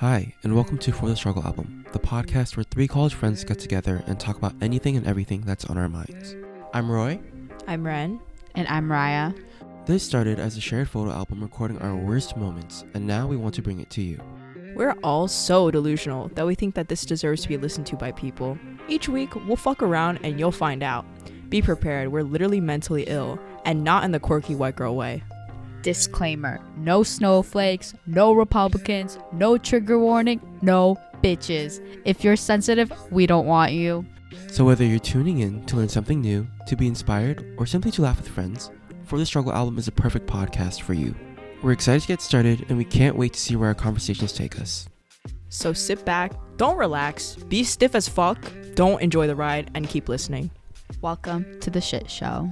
Hi, and welcome to For the Struggle album, the podcast where three college friends get together and talk about anything and everything that's on our minds. I'm Roy. I'm Rhen. And I'm Raya. This started as a shared photo album recording our worst moments, and now we want to bring it to you. We're all so delusional that we think that this deserves to be listened to by people. Each week, we'll fuck around and you'll find out. Be prepared, we're literally mentally ill, and not in the quirky white girl way. Disclaimer no snowflakes, no Republicans, no trigger warning, no bitches. If you're sensitive, we don't want you. So, whether you're tuning in to learn something new, to be inspired, or simply to laugh with friends, For the Struggle album is a perfect podcast for you. We're excited to get started, and we can't wait to see where our conversations take us. So sit back, don't relax, be stiff as fuck, don't enjoy the ride, and keep listening. Welcome to the shit show.